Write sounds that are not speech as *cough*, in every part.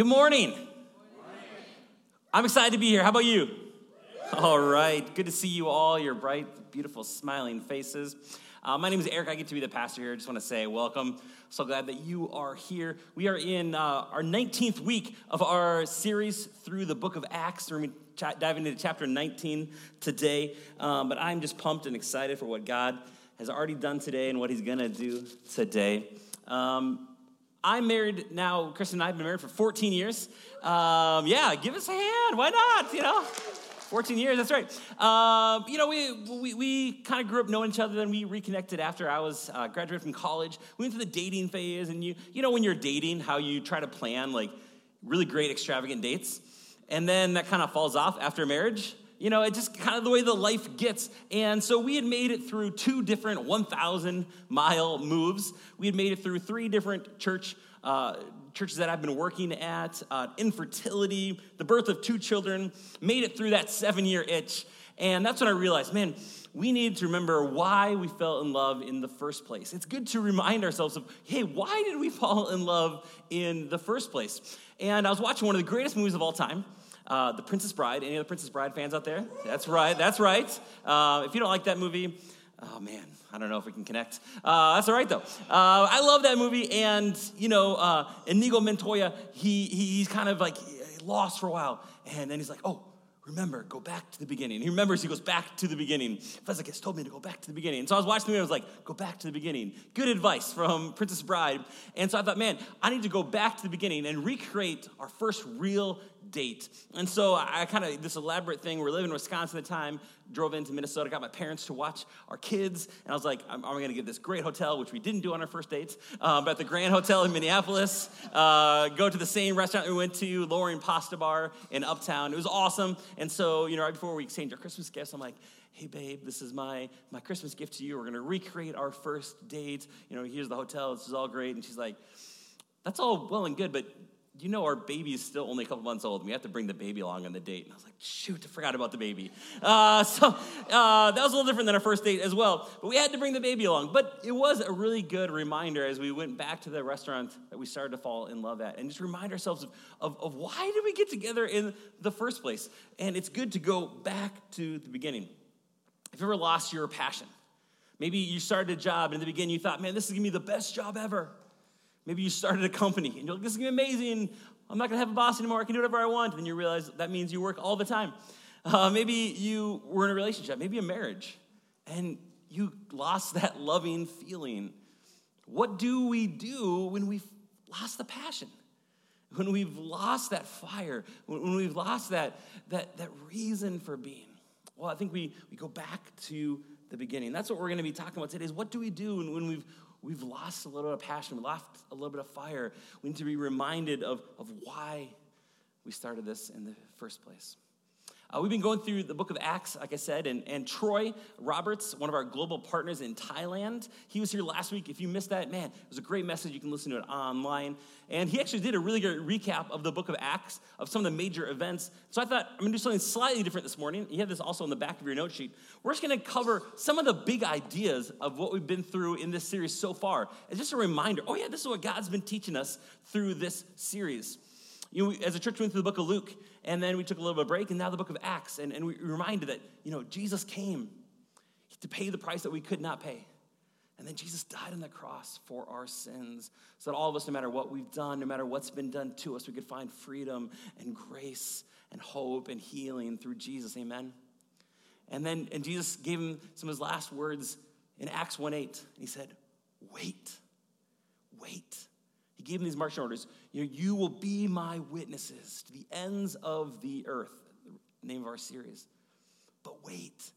Good morning. I'm excited to be here. How about you? All right. Good to see you all, your bright, beautiful, smiling faces. Uh, my name is Eric. I get to be the pastor here. I just want to say welcome. So glad that you are here. We are in uh, our 19th week of our series through the book of Acts. We're going to into chapter 19 today. Um, but I'm just pumped and excited for what God has already done today and what He's going to do today. Um, I'm married now. Kristen and I have been married for 14 years. Um, yeah, give us a hand. Why not? You know, 14 years. That's right. Um, you know, we we, we kind of grew up knowing each other. Then we reconnected after I was uh, graduated from college. We went through the dating phase, and you you know when you're dating, how you try to plan like really great extravagant dates, and then that kind of falls off after marriage. You know, it just kind of the way the life gets. And so we had made it through two different 1,000 mile moves. We had made it through three different church uh, churches that I've been working at, uh, infertility, the birth of two children, made it through that seven year itch. And that's when I realized, man, we need to remember why we fell in love in the first place. It's good to remind ourselves of, hey, why did we fall in love in the first place? And I was watching one of the greatest movies of all time. Uh, the Princess Bride. Any other Princess Bride fans out there? That's right. That's right. Uh, if you don't like that movie, oh man, I don't know if we can connect. Uh, that's all right though. Uh, I love that movie, and you know, uh, Inigo Montoya, he, he he's kind of like lost for a while, and then he's like, oh, remember, go back to the beginning. He remembers he goes back to the beginning. Fezzik told me to go back to the beginning. And so I was watching the movie, I was like, go back to the beginning. Good advice from Princess Bride. And so I thought, man, I need to go back to the beginning and recreate our first real date. And so I kind of, this elaborate thing, we're living in Wisconsin at the time, drove into Minnesota, got my parents to watch our kids, and I was like, I'm, I'm going to get this great hotel, which we didn't do on our first dates, um, but at the Grand Hotel in Minneapolis, uh, go to the same restaurant we went to, Lowering Pasta Bar in Uptown. It was awesome. And so, you know, right before we exchanged our Christmas gifts, I'm like, hey babe this is my my christmas gift to you we're going to recreate our first date you know here's the hotel this is all great and she's like that's all well and good but you know our baby is still only a couple months old and we have to bring the baby along on the date. And i was like shoot i forgot about the baby. Uh, so uh, that was a little different than our first date as well but we had to bring the baby along. But it was a really good reminder as we went back to the restaurant that we started to fall in love at and just remind ourselves of, of, of why did we get together in the first place? And it's good to go back to the beginning. If you ever lost your passion maybe you started a job and in the beginning you thought man this is going to be the best job ever Maybe you started a company and you're like, this is gonna be amazing. I'm not gonna have a boss anymore. I can do whatever I want. And you realize that means you work all the time. Uh, maybe you were in a relationship, maybe a marriage, and you lost that loving feeling. What do we do when we've lost the passion? When we've lost that fire, when we've lost that, that, that reason for being? Well, I think we, we go back to the beginning. That's what we're going to be talking about today is what do we do when we've we've lost a little bit of passion, we lost a little bit of fire. We need to be reminded of, of why we started this in the first place. Uh, we've been going through the book of Acts, like I said, and, and Troy Roberts, one of our global partners in Thailand, he was here last week. If you missed that, man, it was a great message. You can listen to it online. And he actually did a really good recap of the book of Acts, of some of the major events. So I thought I'm gonna do something slightly different this morning. You have this also on the back of your note sheet. We're just gonna cover some of the big ideas of what we've been through in this series so far. It's just a reminder oh, yeah, this is what God's been teaching us through this series. You know, as a church, we went through the book of Luke, and then we took a little bit of break, and now the book of Acts. And, and we reminded that, you know, Jesus came to pay the price that we could not pay. And then Jesus died on the cross for our sins so that all of us, no matter what we've done, no matter what's been done to us, we could find freedom and grace and hope and healing through Jesus. Amen. And then and Jesus gave him some of his last words in Acts 1 8. He said, Wait, wait. He gave him these marching orders. You know, you will be my witnesses to the ends of the earth, the name of our series. But wait.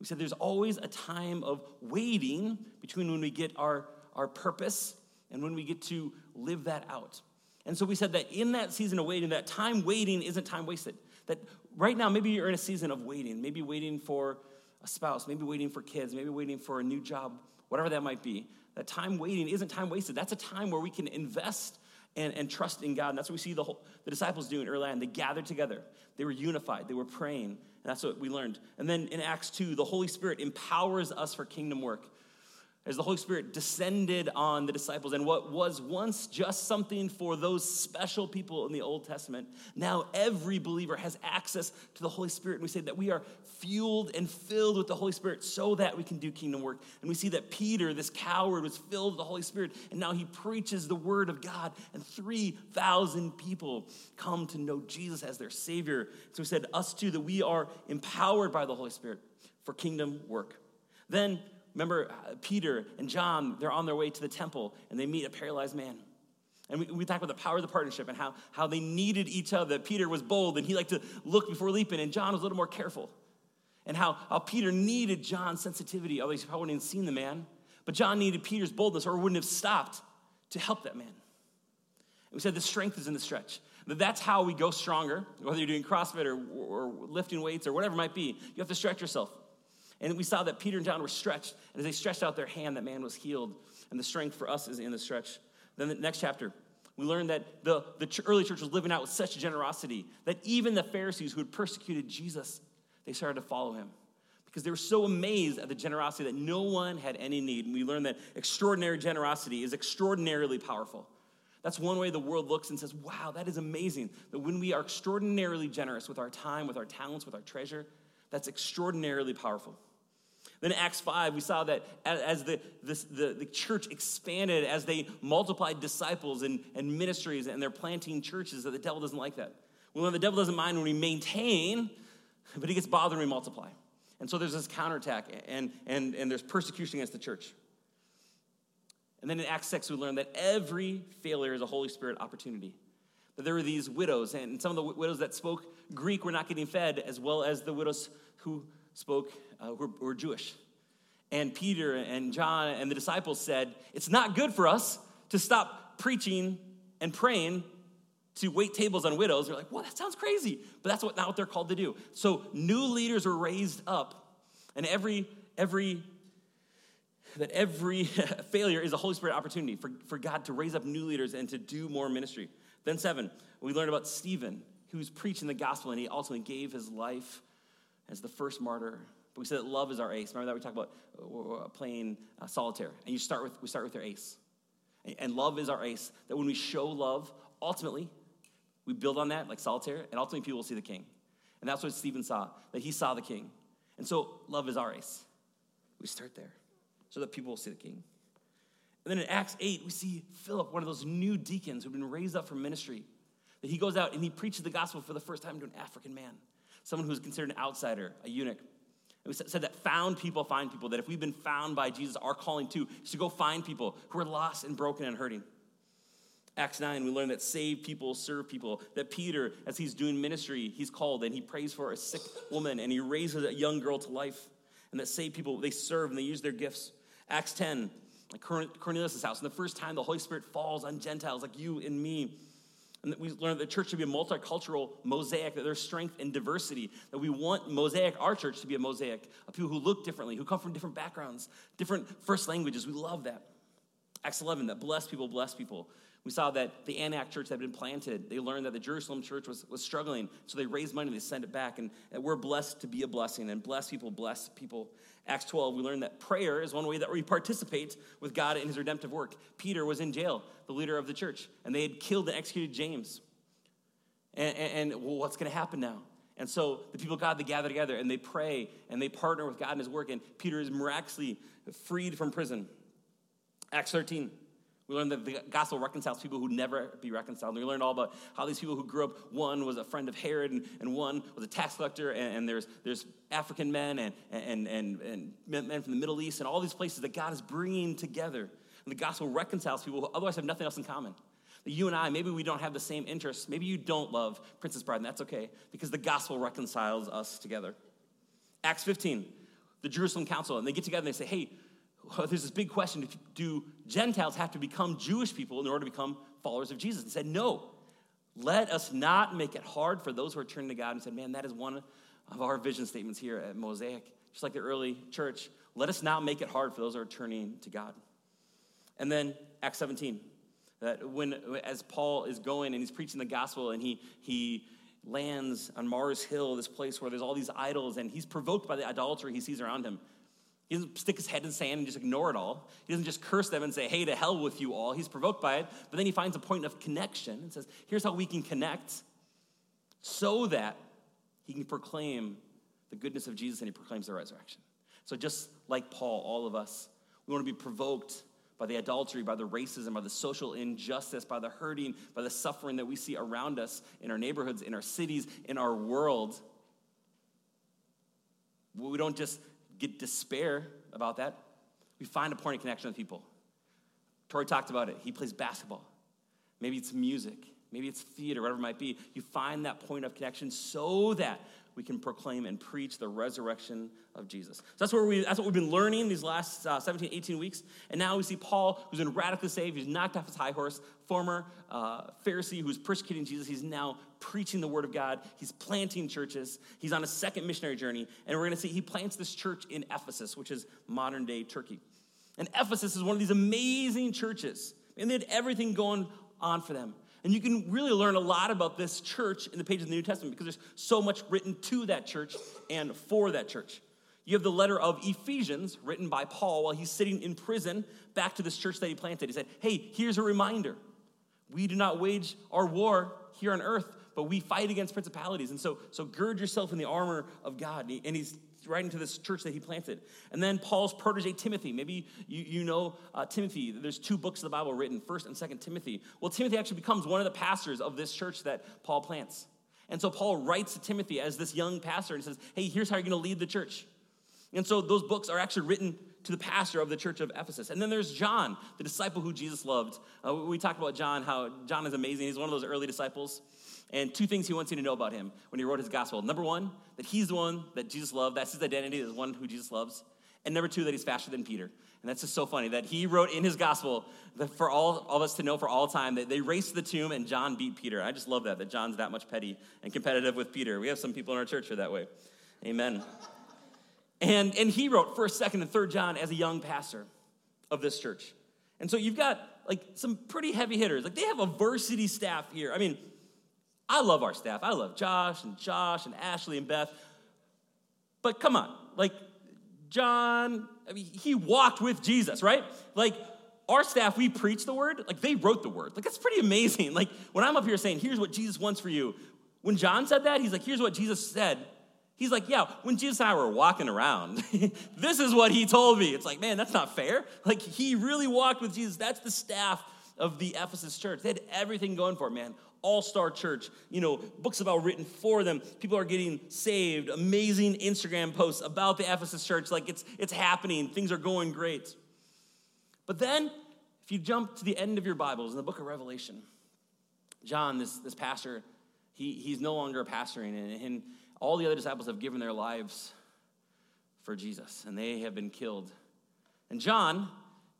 We said there's always a time of waiting between when we get our, our purpose and when we get to live that out. And so we said that in that season of waiting, that time waiting isn't time wasted. That right now, maybe you're in a season of waiting, maybe waiting for a spouse, maybe waiting for kids, maybe waiting for a new job, whatever that might be. That time waiting isn't time wasted. That's a time where we can invest and, and trust in God. And that's what we see the, whole, the disciples doing early on. They gathered together, they were unified, they were praying. And that's what we learned. And then in Acts 2, the Holy Spirit empowers us for kingdom work. As the Holy Spirit descended on the disciples, and what was once just something for those special people in the Old Testament, now every believer has access to the Holy Spirit. And we say that we are fueled and filled with the Holy Spirit so that we can do kingdom work. And we see that Peter, this coward, was filled with the Holy Spirit, and now he preaches the word of God, and 3,000 people come to know Jesus as their Savior. So we said, us too, that we are empowered by the Holy Spirit for kingdom work. Then Remember, uh, Peter and John, they're on their way to the temple and they meet a paralyzed man. And we, we talk about the power of the partnership and how, how they needed each other. Peter was bold and he liked to look before leaping, and John was a little more careful. And how, how Peter needed John's sensitivity, although he probably wouldn't have seen the man. But John needed Peter's boldness or wouldn't have stopped to help that man. And we said the strength is in the stretch. That's how we go stronger, whether you're doing CrossFit or, or lifting weights or whatever it might be. You have to stretch yourself. And we saw that Peter and John were stretched. And as they stretched out their hand, that man was healed. And the strength for us is in the stretch. Then the next chapter, we learned that the, the early church was living out with such generosity that even the Pharisees who had persecuted Jesus, they started to follow him because they were so amazed at the generosity that no one had any need. And we learned that extraordinary generosity is extraordinarily powerful. That's one way the world looks and says, wow, that is amazing. That when we are extraordinarily generous with our time, with our talents, with our treasure, that's extraordinarily powerful. Then Acts 5, we saw that as the, this, the, the church expanded, as they multiplied disciples and, and ministries, and they're planting churches, that the devil doesn't like that. Well, the devil doesn't mind when we maintain, but he gets bothered when we multiply. And so there's this counterattack, and, and, and there's persecution against the church. And then in Acts 6, we learned that every failure is a Holy Spirit opportunity. That there were these widows, and some of the widows that spoke Greek were not getting fed, as well as the widows who spoke, uh, were, were Jewish. And Peter and John and the disciples said, It's not good for us to stop preaching and praying to wait tables on widows. They're like, well, that sounds crazy. But that's what, not what they're called to do. So new leaders are raised up, and every, every, that every *laughs* failure is a Holy Spirit opportunity for, for God to raise up new leaders and to do more ministry. Then seven, we learned about Stephen, who was preaching the gospel, and he ultimately gave his life as the first martyr. But we said that love is our ace. Remember that we talked about uh, uh, playing uh, solitaire, and you start with we start with your ace, and love is our ace. That when we show love, ultimately, we build on that like solitaire, and ultimately people will see the king, and that's what Stephen saw. That he saw the king, and so love is our ace. We start there, so that people will see the king. And then in Acts 8, we see Philip, one of those new deacons who've been raised up for ministry, that he goes out and he preaches the gospel for the first time to an African man someone who's considered an outsider, a eunuch. And we said that found people find people, that if we've been found by Jesus, our calling too is to go find people who are lost and broken and hurting. Acts 9, we learn that save people serve people. That Peter, as he's doing ministry, he's called and he prays for a sick woman and he raises a young girl to life. And that save people, they serve and they use their gifts. Acts 10, like Cornelius' house, and the first time the Holy Spirit falls on Gentiles like you and me. And we learned that the church should be a multicultural mosaic, that there's strength in diversity, that we want mosaic, our church, to be a mosaic of people who look differently, who come from different backgrounds, different first languages. We love that. Acts 11, that bless people, bless people. We saw that the Antioch church had been planted. They learned that the Jerusalem church was, was struggling, so they raised money, they sent it back, and, we're blessed to be a blessing, and bless people, bless people. Acts 12, we learned that prayer is one way that we participate with God in his redemptive work. Peter was in jail, the leader of the church, and they had killed and executed James. And, and, and well, what's going to happen now? And so the people of God, they gather together and they pray and they partner with God in his work, and Peter is miraculously freed from prison. Acts 13, we learned that the gospel reconciles people who never be reconciled. And we learned all about how these people who grew up, one was a friend of Herod, and, and one was a tax collector, and, and there's, there's African men and, and, and, and men from the Middle East, and all these places that God is bringing together. And the gospel reconciles people who otherwise have nothing else in common. You and I, maybe we don't have the same interests. Maybe you don't love Princess Bride, and that's okay, because the gospel reconciles us together. Acts 15, the Jerusalem Council, and they get together and they say, hey, well, *laughs* there's this big question do Gentiles have to become Jewish people in order to become followers of Jesus? And said, no. Let us not make it hard for those who are turning to God. And said, man, that is one of our vision statements here at Mosaic. Just like the early church, let us not make it hard for those who are turning to God. And then Acts 17, that when as Paul is going and he's preaching the gospel and he he lands on Mars Hill, this place where there's all these idols, and he's provoked by the idolatry he sees around him. He doesn't stick his head in sand and just ignore it all. He doesn't just curse them and say, hey, to hell with you all. He's provoked by it, but then he finds a point of connection and says, here's how we can connect so that he can proclaim the goodness of Jesus and he proclaims the resurrection. So, just like Paul, all of us, we want to be provoked by the adultery, by the racism, by the social injustice, by the hurting, by the suffering that we see around us in our neighborhoods, in our cities, in our world. We don't just get despair about that. We find a point of connection with people. Troy talked about it. He plays basketball. Maybe it's music. Maybe it's theater, whatever it might be. You find that point of connection so that we can proclaim and preach the resurrection of Jesus. So that's, where we, that's what we've been learning these last uh, 17, 18 weeks. And now we see Paul, who's been radically saved. He's knocked off his high horse, former uh, Pharisee who's persecuting Jesus. He's now preaching the word of God. He's planting churches. He's on a second missionary journey. And we're going to see he plants this church in Ephesus, which is modern day Turkey. And Ephesus is one of these amazing churches. And they had everything going on for them. And you can really learn a lot about this church in the pages of the New Testament because there's so much written to that church and for that church. You have the letter of Ephesians written by Paul while he's sitting in prison back to this church that he planted. He said, Hey, here's a reminder. We do not wage our war here on earth, but we fight against principalities. And so, so gird yourself in the armor of God. And he's right into this church that he planted. And then Paul's protege, Timothy. Maybe you, you know uh, Timothy. There's two books of the Bible written, 1st and 2nd Timothy. Well, Timothy actually becomes one of the pastors of this church that Paul plants. And so Paul writes to Timothy as this young pastor and says, hey, here's how you're going to lead the church. And so those books are actually written to the pastor of the church of Ephesus. And then there's John, the disciple who Jesus loved. Uh, we talked about John, how John is amazing. He's one of those early disciples. And two things he wants you to know about him when he wrote his gospel. Number one, that he's the one that Jesus loved. That's his identity, as one who Jesus loves. And number two, that he's faster than Peter. And that's just so funny that he wrote in his gospel that for all of us to know for all time that they raced the tomb and John beat Peter. I just love that, that John's that much petty and competitive with Peter. We have some people in our church who are that way. Amen. And, and he wrote first, second, and third John as a young pastor of this church. And so you've got like some pretty heavy hitters. Like they have a varsity staff here. I mean, I love our staff. I love Josh and Josh and Ashley and Beth. But come on, like John, I mean, he walked with Jesus, right? Like our staff, we preach the word, like they wrote the word. Like that's pretty amazing. *laughs* Like when I'm up here saying, here's what Jesus wants for you. When John said that, he's like, here's what Jesus said. He's like, yeah, when Jesus and I were walking around, *laughs* this is what he told me. It's like, man, that's not fair. Like he really walked with Jesus. That's the staff of the Ephesus church. They had everything going for it, man all star church, you know, books about written for them. People are getting saved, amazing Instagram posts about the Ephesus church. Like it's, it's happening, things are going great. But then, if you jump to the end of your Bibles in the book of Revelation, John, this, this pastor, he, he's no longer pastoring, and, and all the other disciples have given their lives for Jesus, and they have been killed. And John,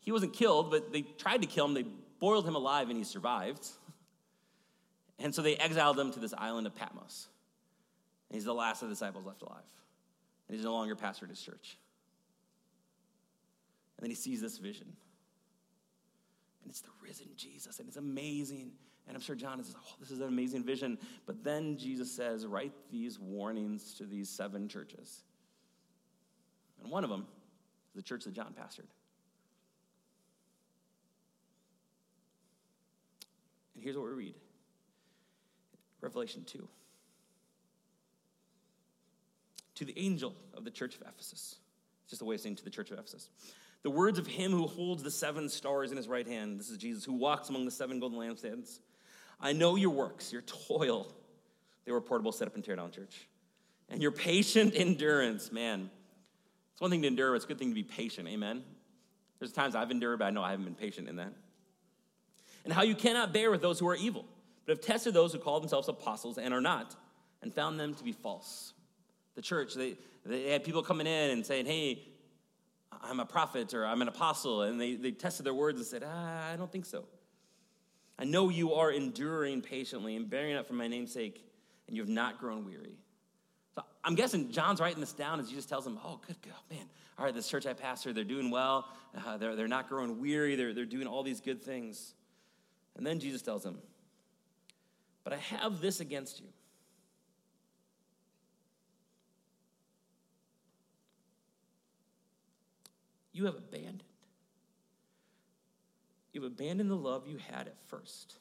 he wasn't killed, but they tried to kill him. They boiled him alive, and he survived. And so they exiled him to this island of Patmos. And he's the last of the disciples left alive. And he's no longer pastor pastored his church. And then he sees this vision. And it's the risen Jesus. And it's amazing. And I'm sure John is, oh, this is an amazing vision. But then Jesus says, write these warnings to these seven churches. And one of them is the church that John pastored. And here's what we read Revelation 2. To the angel of the church of Ephesus. It's just a way of saying to the church of Ephesus. The words of him who holds the seven stars in his right hand, this is Jesus, who walks among the seven golden lampstands. I know your works, your toil. They were portable, set up, and tear down church. And your patient *laughs* endurance, man. It's one thing to endure, it's a good thing to be patient, amen? There's times I've endured, but I know I haven't been patient in that. And how you cannot bear with those who are evil but have tested those who call themselves apostles and are not, and found them to be false. The church, they, they had people coming in and saying, hey, I'm a prophet or I'm an apostle, and they, they tested their words and said, ah, I don't think so. I know you are enduring patiently and bearing up for my namesake, and you have not grown weary. So I'm guessing John's writing this down as Jesus tells him, Oh, good God, man. All right, this church I pastor, they're doing well. Uh, they're, they're not growing weary. They're, they're doing all these good things. And then Jesus tells him, but I have this against you. you have abandoned. You've abandoned the love you had at first.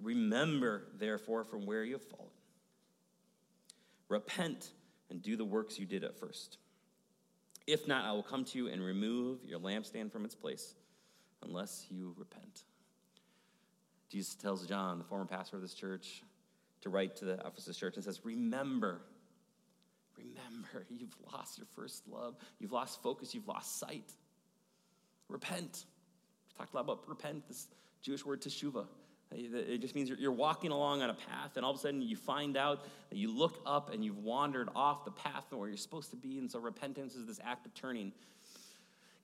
Remember, therefore, from where you have fallen. Repent and do the works you did at first. If not, I will come to you and remove your lampstand from its place unless you repent. Jesus tells John, the former pastor of this church, to write to the Ephesus church and says, Remember, remember, *laughs* you've lost your first love. You've lost focus. You've lost sight. Repent. We talked a lot about repent, this Jewish word teshuva. It just means you're walking along on a path, and all of a sudden you find out that you look up and you've wandered off the path where you're supposed to be. And so repentance is this act of turning,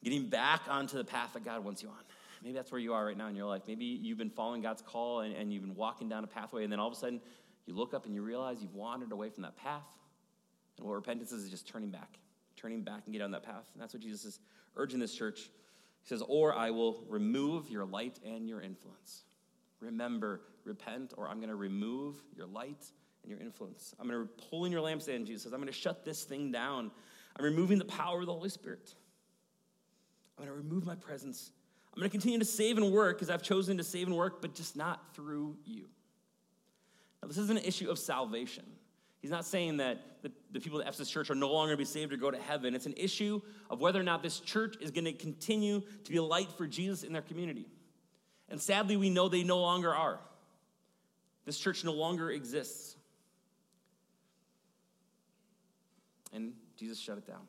getting back onto the path that God wants you on. Maybe that's where you are right now in your life. Maybe you've been following God's call and, and you've been walking down a pathway, and then all of a sudden you look up and you realize you've wandered away from that path. And what repentance is, is just turning back, turning back and get on that path. And that's what Jesus is urging this church. He says, Or I will remove your light and your influence. Remember, repent, or I'm going to remove your light and your influence. I'm going to pull in your lampstand, Jesus says. I'm going to shut this thing down. I'm removing the power of the Holy Spirit. I'm going to remove my presence I'm going to continue to save and work because I've chosen to save and work, but just not through you. Now, this isn't an issue of salvation. He's not saying that the, the people at Ephesus church are no longer to be saved or go to heaven. It's an issue of whether or not this church is going to continue to be a light for Jesus in their community. And sadly, we know they no longer are. This church no longer exists. And Jesus shut it down.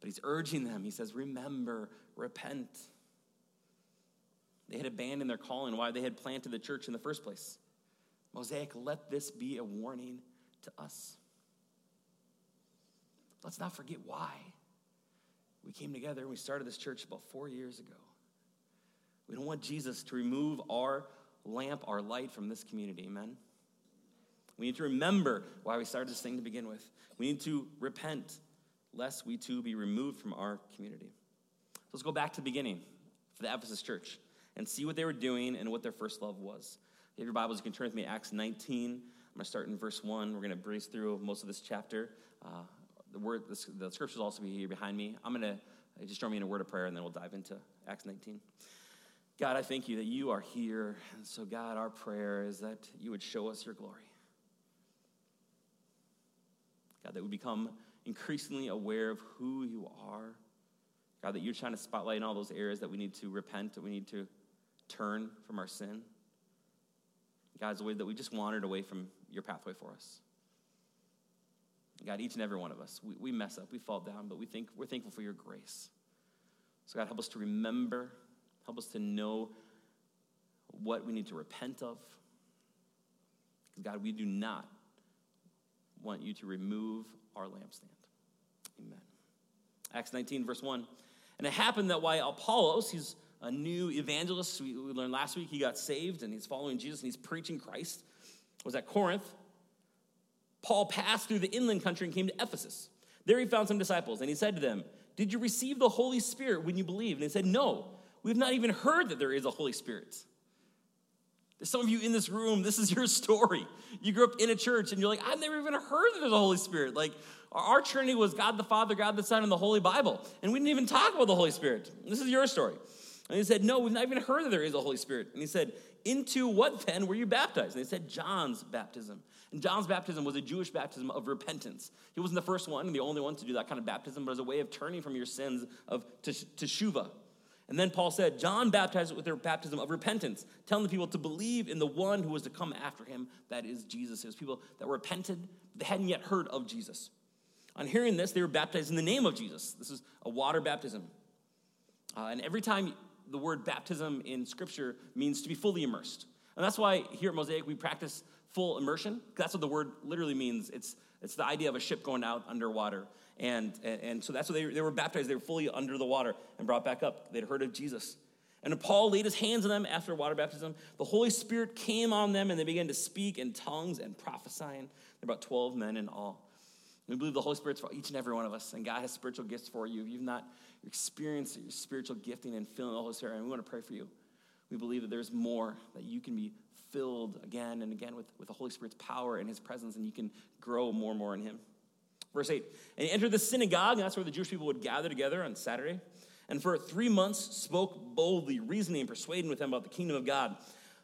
But he's urging them. He says, Remember, repent. They had abandoned their calling, why they had planted the church in the first place. Mosaic, let this be a warning to us. Let's not forget why we came together and we started this church about four years ago. We don't want Jesus to remove our lamp, our light from this community. Amen. We need to remember why we started this thing to begin with. We need to repent lest we too be removed from our community. Let's go back to the beginning for the Ephesus church and see what they were doing and what their first love was. If you have your Bibles, you can turn with me to Acts 19. I'm going to start in verse 1. We're going to breeze through most of this chapter. Uh, the word, the, the scriptures also be here behind me. I'm going to uh, just join me in a word of prayer, and then we'll dive into Acts 19. God, I thank you that you are here. And so, God, our prayer is that you would show us your glory. God, that we become increasingly aware of who you are. God, that you're trying to spotlight in all those areas that we need to repent, that we need to turn from our sin. God, the way that we just wandered away from your pathway for us. God, each and every one of us, we, we mess up, we fall down, but we think, we're thankful for your grace. So, God, help us to remember, help us to know what we need to repent of. Because God, we do not want you to remove our lampstand. Amen. Acts 19, verse 1. And it happened that while Apollos, he's a new evangelist, we, we learned last week, he got saved and he's following Jesus and he's preaching Christ, was at Corinth. Paul passed through the inland country and came to Ephesus. There he found some disciples and he said to them, Did you receive the Holy Spirit when you believed? And they said, No, we've not even heard that there is a Holy Spirit. Some of you in this room, this is your *laughs* story. You grew up in a church and you're like, I've never even heard there's a Holy Spirit. Like, our Trinity was God the Father, God the Son, and the Holy Bible. And we didn't even talk about the Holy Spirit. This is your story. And he said, No, we've not even heard that there is a Holy Spirit. And he said, Into what then were you baptized? And they said, John's baptism. And John's baptism was a Jewish baptism of repentance. He wasn't the first one and the only one to do that kind of baptism, but as a way of turning from your sins of teshuva. And then Paul said, John baptized with their baptism of repentance, telling the people to believe in the one who was to come after him, that is Jesus. It was people that repented, they hadn't yet heard of Jesus. On hearing this, they were baptized in the name of Jesus. This is a water baptism. Uh, and every time the word baptism in Scripture means to be fully immersed. And that's why here at Mosaic we practice full immersion. That's what the word literally means. It's, it's the idea of a ship going out underwater. And, and, and so that's what they, they were baptized. They were fully under the water and brought back up. They'd heard of Jesus. And Paul laid his hands on them after water baptism, the Holy Spirit came on them and they began to speak in tongues and prophesying. There were about 12 men in all. We believe the Holy Spirit's for each and every one of us, and God has spiritual gifts for you. If you've not experienced your spiritual gifting and filling the Holy Spirit, and we want to pray for you. We believe that there's more, that you can be filled again and again with, with the Holy Spirit's power and His presence, and you can grow more and more in Him. Verse 8 And he entered the synagogue, and that's where the Jewish people would gather together on Saturday, and for three months spoke boldly, reasoning and persuading with them about the kingdom of God.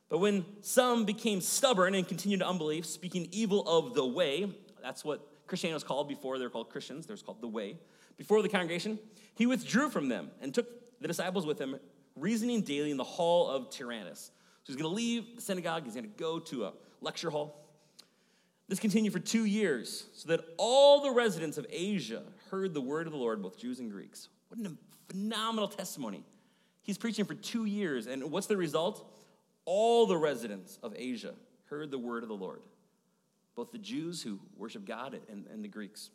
But when some became stubborn and continued to unbelief, speaking evil of the way, that's what Christianity was called before they were called Christians, they called the way. Before the congregation, he withdrew from them and took the disciples with him, reasoning daily in the hall of Tyrannus. He's going to leave the synagogue, he's going to go to a lecture hall. This continued for two years, so that all the residents of Asia heard the word of the Lord, both Jews and Greeks. What a phenomenal testimony. He's preaching for two years, and what's the result? All the residents of Asia heard the word of the Lord, both the Jews who worship God and, and the Greeks.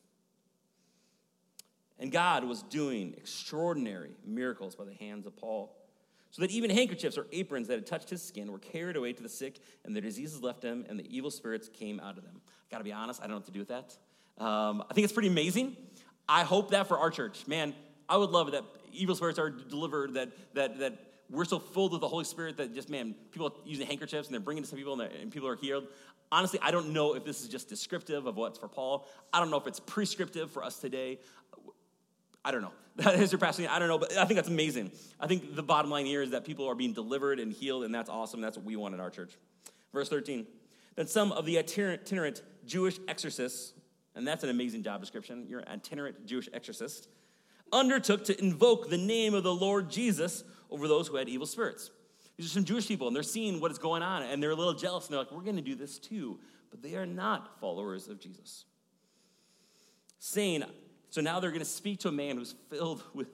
And God was doing extraordinary miracles by the hands of Paul so that even handkerchiefs or aprons that had touched his skin were carried away to the sick, and their diseases left them, and the evil spirits came out of them. I Gotta be honest, I don't know what to do with that. Um, I think it's pretty amazing. I hope that for our church. Man, I would love it that evil spirits are delivered, that, that, that we're so filled with the Holy Spirit that just, man, people are using handkerchiefs and they're bringing to some people and, and people are healed. Honestly, I don't know if this is just descriptive of what's for Paul. I don't know if it's prescriptive for us today. I don't know. *laughs* That is surpassing. I don't know, but I think that's amazing. I think the bottom line here is that people are being delivered and healed, and that's awesome. That's what we want in our church. Verse 13. Then some of the itinerant Jewish exorcists, and that's an amazing job description. You're an itinerant Jewish exorcist, undertook to invoke the name of the Lord Jesus over those who had evil spirits. These are some Jewish people, and they're seeing what is going on, and they're a little jealous, and they're like, we're going to do this too. But they are not followers of Jesus. Saying, so now they're going to speak to a man who's filled with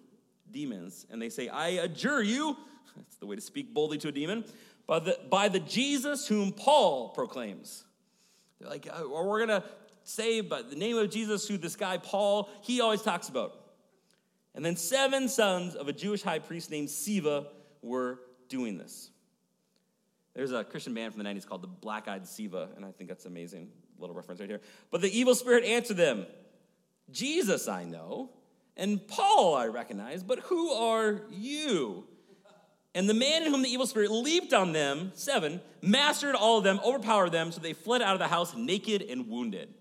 demons, and they say, I adjure you, *laughs* that's the way to speak boldly to a demon, by the, by the Jesus whom Paul proclaims. They're like, oh, we're going to say by the name of Jesus who this guy Paul, he always talks about. And then seven sons of a Jewish high priest named Sceva were doing this. There's a Christian band from the 90s called the Black Eyed Sceva, and I think that's amazing. Little reference right here. But the evil spirit answered them Jesus I know, and Paul I recognize, but who are you? And the man in whom the evil spirit leaped on them, seven, mastered all of them, overpowered them, so they fled out of the house naked and wounded.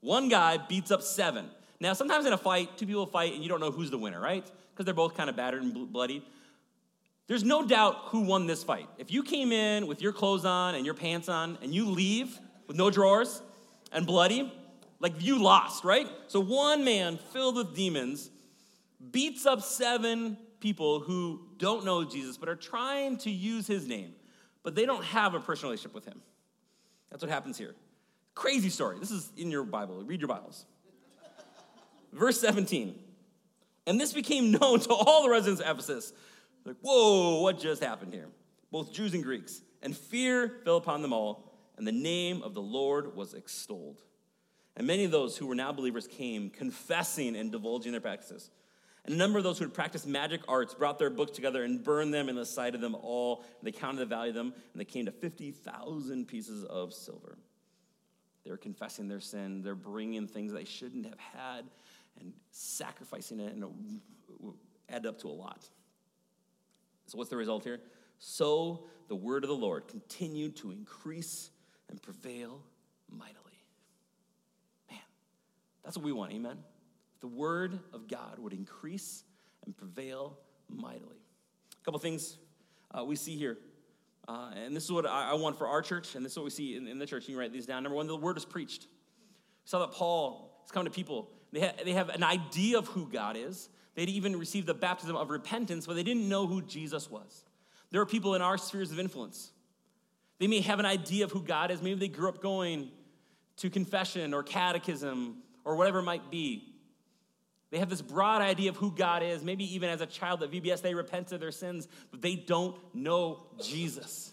One guy beats up seven. Now, sometimes in a fight, two people fight and you don't know who's the winner, right? Because they're both kind of battered and bloody. There's no doubt who won this fight. If you came in with your clothes on and your pants on and you leave with no drawers and bloody, like you lost, right? So one man filled with demons beats up seven people who don't know Jesus but are trying to use his name, but they don't have a personal relationship with him. That's what happens here. Crazy story. This is in your Bible. Read your Bibles. Verse 17. And this became *laughs* known to all the residents of Ephesus. Like, whoa, what just happened here? Both Jews and Greeks. And fear fell upon them all, and the name of the Lord was extolled. And many of those who were now believers came, confessing and divulging their practices. And a number of those who had practiced magic arts brought their books together and burned them in the sight of them all. They counted the value of them, and they came to 50,000 pieces of silver. They were confessing their sin. They're bringing things they shouldn't have had and sacrificing it, and it added up to a lot. So, what's the result here? So the word of the Lord continued to increase and prevail mightily. That's what we want, amen? The word of God would increase and prevail mightily. A couple things uh, we see here. Uh, and this is what I, I, want for our church, and this is what we see in, in, the church. You can write these down. Number one, the word is preached. We saw that Paul is coming to people. They, ha- they have an idea of who God is. They'd even received the baptism of repentance, but they didn't know who Jesus was. There are people in our spheres of influence. They may have an idea of who God is. Maybe they grew up going to confession or catechism or whatever it might be. They have this broad idea of who God is. Maybe even as a child at VBS, they repent of their sins, but they don't know Jesus.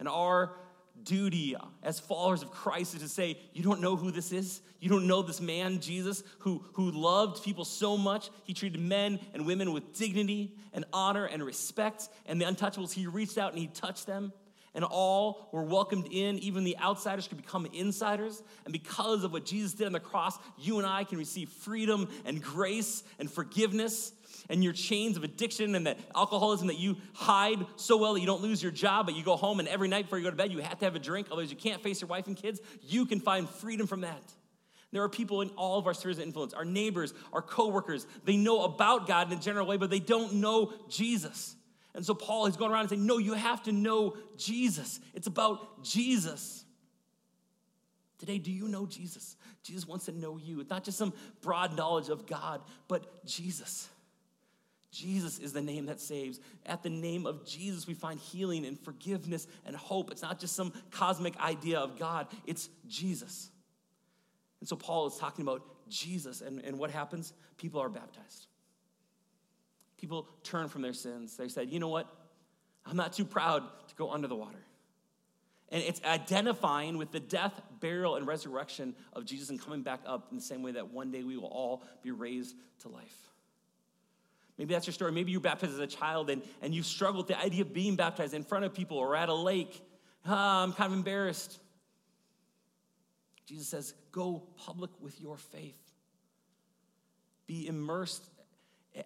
And our duty as followers of Christ is to say, You don't know who this is? You don't know this man, Jesus, who, who loved people so much. He treated men and women with dignity and honor and respect. And the untouchables, he reached out and he touched them and all were welcomed in. Even the outsiders could become insiders. And because of what Jesus did on the cross, you and I can receive freedom and grace and forgiveness. And your chains of addiction and that alcoholism that you hide so well that you don't lose your job, but you go home and every night before you go to bed, you have to have a drink, otherwise, you can't face your wife and kids. You can find freedom from that. There are people in all of our spheres of influence, our neighbors, our coworkers. They know about God in a general way, but they don't know Jesus. And so Paul is going around and saying, No, you have to know Jesus. It's about Jesus. Today, do you know Jesus? Jesus wants to know you. It's not just some broad knowledge of God, but Jesus. Jesus is the name that saves. At the name of Jesus, we find healing and forgiveness and hope. It's not just some cosmic idea of God, it's Jesus. And so Paul is talking about Jesus. And, and what happens? People are baptized. People turn from their sins. They said, you know what? I'm not too proud to go under the water. And it's identifying with the death, burial, and resurrection of Jesus and coming back up in the same way that one day we will all be raised to life. Maybe that's your story. Maybe you were baptized as a child and, and you struggled with the idea of being baptized in front of people or at a lake. Ah, I'm kind of embarrassed. Jesus says, go public with your faith. Be immersed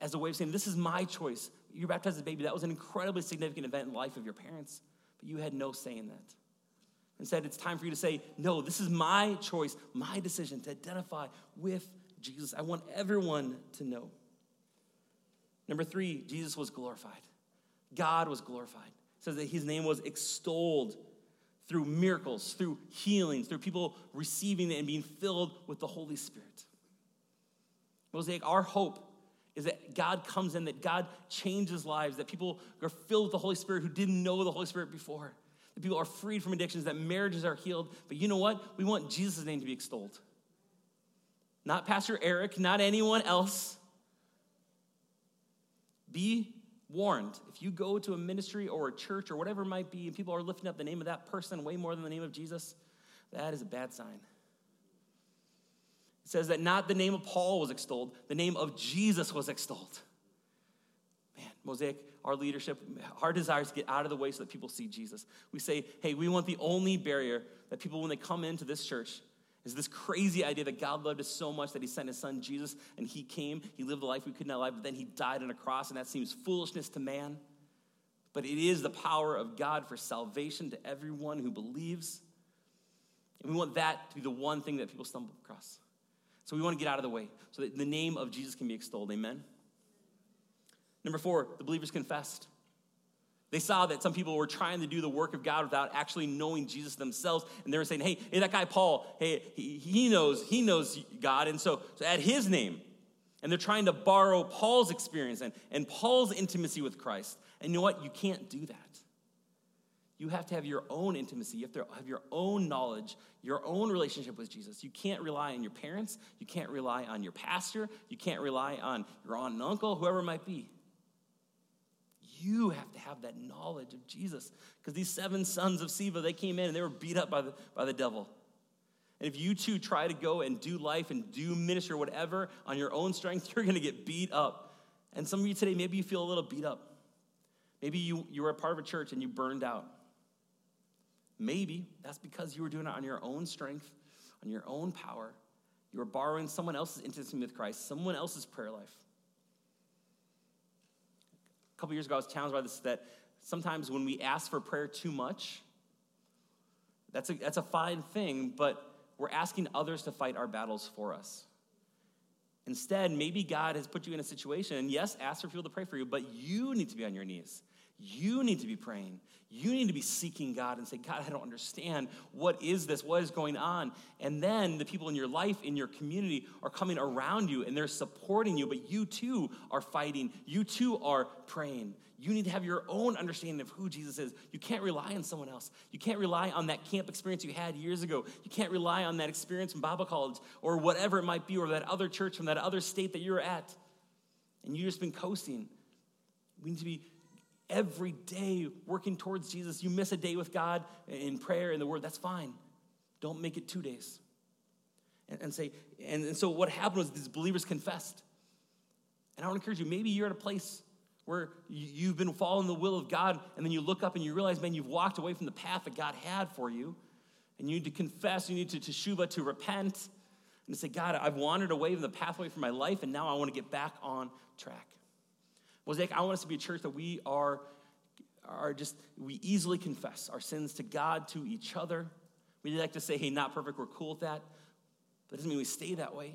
as a way of saying, This is my choice. You're baptized as a baby. That was an incredibly significant event in the life of your parents, but you had no say in that. Instead, it's time for you to say, No, this is my choice, my decision to identify with Jesus. I want everyone to know. Number three, Jesus was glorified. God was glorified. It says that his name was extolled through miracles, through healings, through people receiving and being filled with the Holy Spirit. Mosaic, our hope is that God comes in, that God changes lives, that people are filled with the Holy Spirit who didn't know the Holy Spirit before, that people are freed from addictions, that marriages are healed. But you know what? We want Jesus' name to be extolled. Not Pastor Eric, not anyone else. Be warned. If you go to a ministry or a church or whatever it might be, and people are lifting up the name of that person way more than the name of Jesus, that is a bad sign. Says that not the name of Paul was extolled, the name of Jesus was extolled. Man, Mosaic, our leadership, our desires to get out of the way so that people see Jesus. We say, hey, we want the only barrier that people, when they come into this church, is this crazy idea that God loved us so much that he sent his son Jesus and he came, he lived a life we could not live, but then he died on a cross, and that seems foolishness to man. But it is the power of God for salvation to everyone who believes. And we want that to be the one thing that people stumble across. So we want to get out of the way so that the name of Jesus can be extolled. Amen. Number four, the believers confessed. They saw that some people were trying to do the work of God without actually knowing Jesus themselves. And they were saying, hey, hey, that guy Paul, hey, he, he knows, he knows God. And so, so his name. And they're trying to borrow Paul's experience and, and Paul's intimacy with Christ. And you know what? You can't do that. You have to have your own intimacy. You have to have your own knowledge, your own relationship with Jesus. You can't rely on your parents. You can't rely on your pastor. You can't rely on your aunt and uncle, whoever it might be. You have to have that knowledge of Jesus. Because these seven sons of Sceva, they came in and they were beat up by the, by the devil. And if you too try to go and do life and do ministry or whatever on your own strength, *laughs* you're going to get beat up. And some of you today, maybe you feel a little beat up. Maybe you, you were a part of a church and you burned out. Maybe that's because you were doing it on your own strength, on your own power. You were borrowing someone else's intimacy with Christ, someone else's prayer life a couple years ago, I was challenged by this that sometimes when we ask for prayer too much, that's a, that's a fine thing, but we're asking others to fight our battles for us. Instead, maybe God has put you in a situation, and yes, ask for people to pray for you, but you need to be on your knees. You need to be praying. You need to be seeking God and say, God, I don't understand. What is this? What is going on? And then the people in your life, in your community, are coming around you and they're supporting you, but you too are fighting. You too are praying. You need to have your own understanding of who Jesus is. You can't rely on someone else. You can't rely on that camp experience you had years ago. You can't rely on that experience from Bible college or whatever it might be, or that other church from that other state that you're at. And you've just been coasting. We need to be every day working towards Jesus. You miss a day with God in prayer and the word, that's fine. Don't make it two days. And, and say, and, and so what happened was these believers confessed. And I want to encourage you, maybe you're at a place where you've been following the will of God, and then you look up and you realize, man, you've walked away from the path that God had for you. And you need to confess, you need to teshuva, to repent, and to say, God, I've wandered away from the pathway for my life, and now I want to get back on track. Mosaic, I want us to be a church that we are, are just, we easily confess our sins to God, to each other. We like to say, hey, not perfect, we're cool with that. But it doesn't mean we stay that way.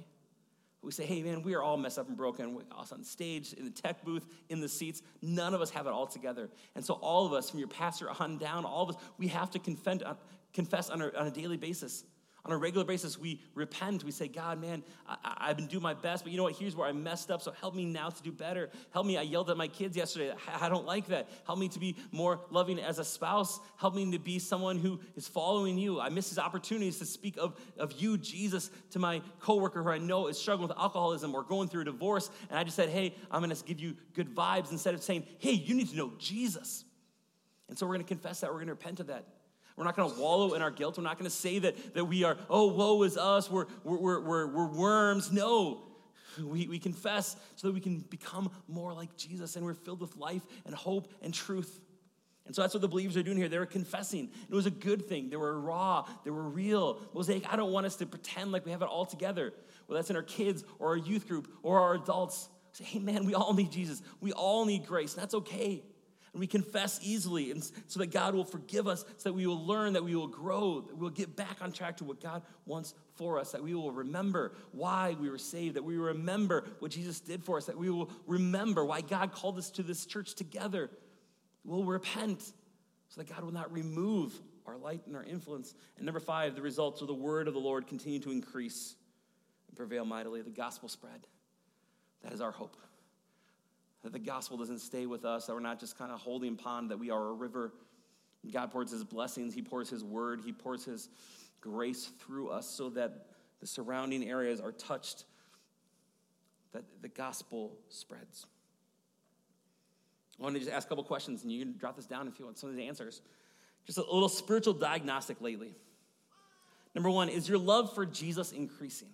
We say, hey, man, we are all messed up and broken. We're us on stage, in the tech booth, in the seats. None of us have it all together. And so, all of us, from your pastor on down, all of us, we have to confess, uh, confess on a, on a daily basis on a regular basis, we repent. We say, God, man, I, have been doing my best, but you know what? Here's where I messed up. So help me now to do better. Help me. I yelled at my kids yesterday. I, I don't like that. Help me to be more loving as a spouse. Help me to be someone who is following you. I miss these opportunities to speak of, of you, Jesus, to my coworker who I know is struggling with alcoholism or going through a divorce. And I just said, hey, I'm going to give you good vibes instead of saying, hey, you need to know Jesus. And so we're going to confess that. We're going to repent of that. We're not going to wallow in our guilt. We're not going to say that, that we are, oh, woe is us, we're, we're, we're, we're worms. No. We, we confess so that we can become more like Jesus and we're filled with life and hope and truth. And so that's what the believers are doing here. They were confessing. It was a good thing. They were raw. They were real. Mosaic, I don't want us to pretend like we have it all together. Well, that's in our kids or our youth group or our adults. Say, hey, man, we all need Jesus. We all need grace. And that's okay. And we confess easily and so that God will forgive us, so that we will learn, that we will grow, that we will get back on track to what God wants for us, that we will remember why we were saved, that we remember what Jesus did for us, that we will remember why God called us to this church together. We'll repent so that God will not remove our light and our influence. And number five, the results of the word of the Lord continue to increase and prevail mightily. The gospel spread. That is our hope that the gospel doesn't stay with us, that we're not just kind of holding pond, that we are a river. God pours his blessings, he pours his word, he pours his grace through us so that the surrounding areas are touched, that the gospel spreads. I want to just ask a couple questions, and you can drop this down if you want some of the answers. Just a little spiritual diagnostic lately. Number one, is your love for Jesus increasing?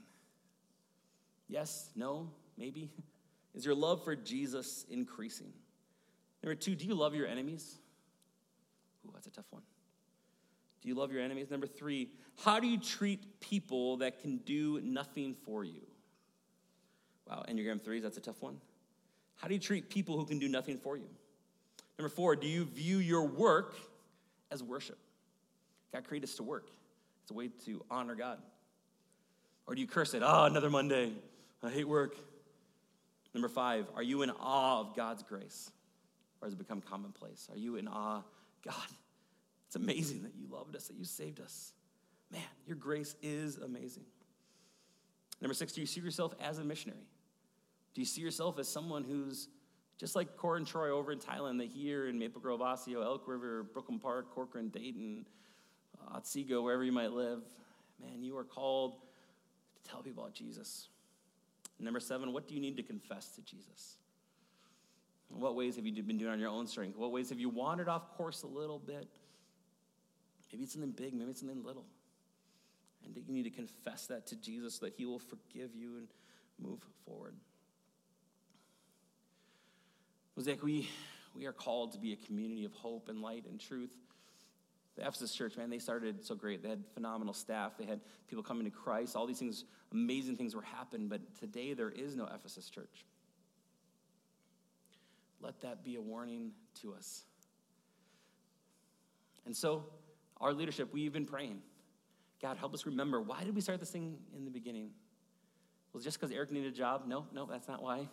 Yes, no, maybe? *laughs* Is your love for Jesus increasing? Number two, do you love your enemies? Ooh, that's a tough one. Do you love your enemies? Number three, how do you treat people that can do nothing for you? Wow, Enneagram threes, that's a tough one. How do you treat people who can do nothing for you? Number four, do you view your work as worship? God created us to work. It's a way to honor God. Or do you curse it? Oh, another Monday. I hate work. Number five, are you in awe of God's grace? Or has it become commonplace? Are you in awe? God, it's amazing that you loved us, that you saved us. Man, your grace is amazing. Number six, do you see yourself as a missionary? Do you see yourself as someone who's just like Cor and Troy over in Thailand, that here in Maple Grove, Osseo, Elk River, Brooklyn Park, Corcoran, Dayton, Otsego, wherever you might live, man, you are called to tell people about Jesus. Number seven, what do you need to confess to Jesus? What ways have you been doing on your own strength? What ways have you wandered off course a little bit? Maybe it's something big, maybe it's something little. And you need to confess that to Jesus so that he will forgive you and move forward. Mosaic, we, we are called to be a community of hope and light and truth. The Ephesus church, man, they started so great. They had phenomenal staff. They had people coming to Christ. All these things, amazing things were happening. But today there is no Ephesus church. Let that be a warning to us. And so, our leadership, we've been praying. God, help us remember why did we start this thing in the beginning? Was it just because Eric needed a job? No, no, that's not why.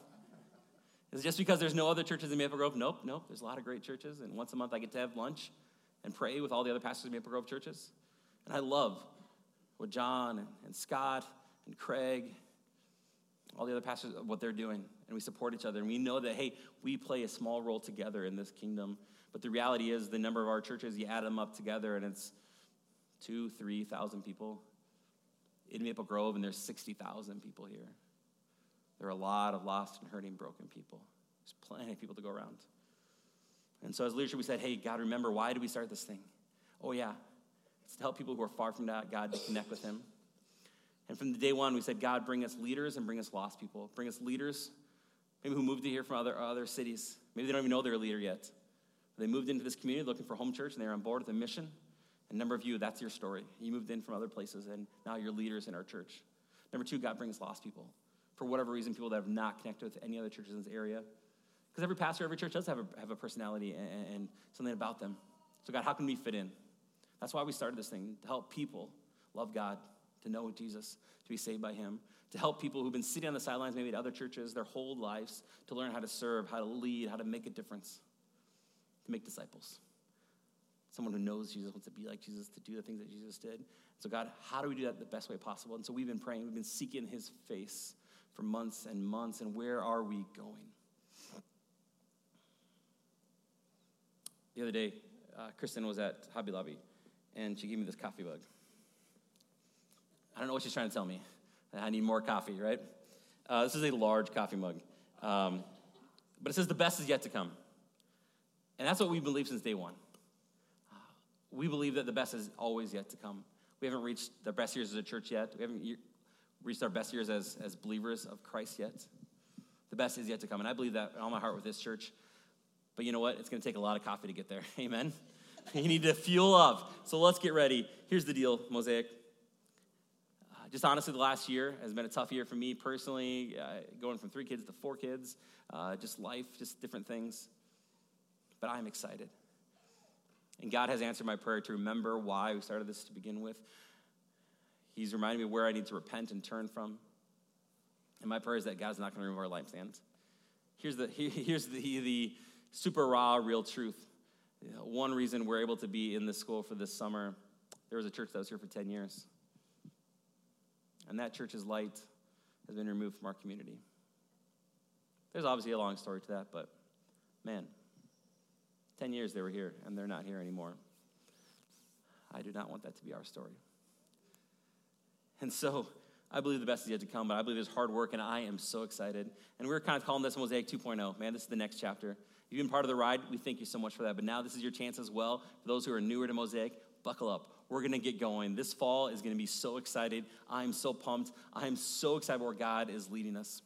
Is it just because there's no other churches in Maple Grove? Nope, nope. There's a lot of great churches, and once a month I get to have lunch and pray with all the other pastors of Maple Grove churches. And I love what John and, Scott and Craig, all the other pastors, what they're doing. And we support each other. And we know that, hey, we play a small role together in this kingdom. But the reality is, the number of our churches, you add them up together, and it's two, 3,000 people in Maple Grove, and there's 60,000 people here. There are a lot of lost and hurting, broken people. There's plenty of people to go around. And so as leadership, we said, hey, God, remember, why did we start this thing? Oh, yeah, it's to help people who are far from God to connect with Him. And from the day one, we said, God, bring us leaders and bring us lost people. Bring us leaders, maybe who moved to here from other, other cities. Maybe they don't even know they're a leader yet. They moved into this community looking for home church and they're on board with a mission. And number of you, that's your story. You moved in from other places and now you're leaders in our church. Number two, God brings lost people. For whatever reason, people that have not connected with any other churches in this area. Because every pastor, every church does have a, have a personality and, and something about them. So, God, how can we fit in? That's why we started this thing, to help people love God, to know Jesus, to be saved by Him, to help people who've been sitting on the sidelines, maybe at other churches, their whole lives, to learn how to serve, how to lead, how to make a difference, to make disciples. Someone who knows Jesus, wants to be like Jesus, to do the things that Jesus did. So, God, how do we do that the best way possible? And so, we've been praying, we've been seeking His face for months and months, and where are we going? The other day, uh, Kristen was at Hobby Lobby, and she gave me this coffee mug. I don't know what she's trying to tell me. I need more coffee, right? Uh, this is a large coffee mug. Um, but it says the best is yet to come. And that's what we believe since day one. Uh, we believe that the best is always yet to come. We haven't reached the best years as a church yet. We haven't reached our best years as, as believers of Christ yet. The best is yet to come. And I believe that in all my heart with this church. But you know what? It's going to take a lot of coffee to get there. *laughs* Amen. *laughs* you need to fuel up. So let's get ready. Here's the deal, Mosaic. Uh, just honestly, the last year has been a tough year for me personally, uh, going from three kids to four kids, uh, just life, just different things. But I'm excited. And God has answered my prayer to remember why we started this to begin with. He's reminding me where I need to repent and turn from. And my prayer is that God's not going to remove our lampstands. Here's the, *laughs* here's the, the super raw, real truth. One reason we're able to be in this school for this summer, there was a church that was here for 10 years. And that church's light has been removed from our community. There's obviously a long story to that, but man, 10 years they were here and they're not here anymore. I do not want that to be our story. And so I believe the best is yet to come, but I believe there's hard work, and I am so excited. And we're kind of calling this Mosaic 2.0. Man, this is the next chapter. You've been part of the ride. We thank you so much for that. But now this is your chance as well. For those who are newer to Mosaic, buckle up. We're going to get going. This fall is going to be so excited. I'm so pumped. I'm so excited where God is leading us.